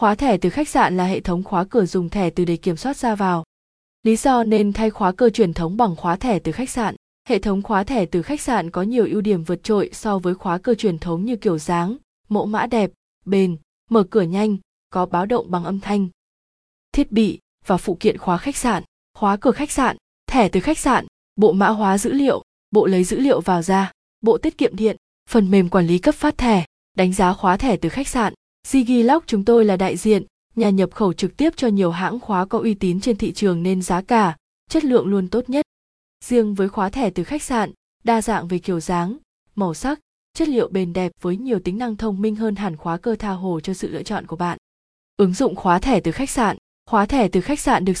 Khóa thẻ từ khách sạn là hệ thống khóa cửa dùng thẻ từ để kiểm soát ra vào. Lý do nên thay khóa cơ truyền thống bằng khóa thẻ từ khách sạn. Hệ thống khóa thẻ từ khách sạn có nhiều ưu điểm vượt trội so với khóa cơ truyền thống như kiểu dáng, mẫu mã đẹp, bền, mở cửa nhanh, có báo động bằng âm thanh. Thiết bị và phụ kiện khóa khách sạn, khóa cửa khách sạn, thẻ từ khách sạn, bộ mã hóa dữ liệu, bộ lấy dữ liệu vào ra, bộ tiết kiệm điện, phần mềm quản lý cấp phát thẻ, đánh giá khóa thẻ từ khách sạn. Digilock chúng tôi là đại diện, nhà nhập khẩu trực tiếp cho nhiều hãng khóa có uy tín trên thị trường nên giá cả, chất lượng luôn tốt nhất. Riêng với khóa thẻ từ khách sạn, đa dạng về kiểu dáng, màu sắc, chất liệu bền đẹp với nhiều tính năng thông minh hơn hẳn khóa cơ tha hồ cho sự lựa chọn của bạn. Ứng dụng khóa thẻ từ khách sạn, khóa thẻ từ khách sạn được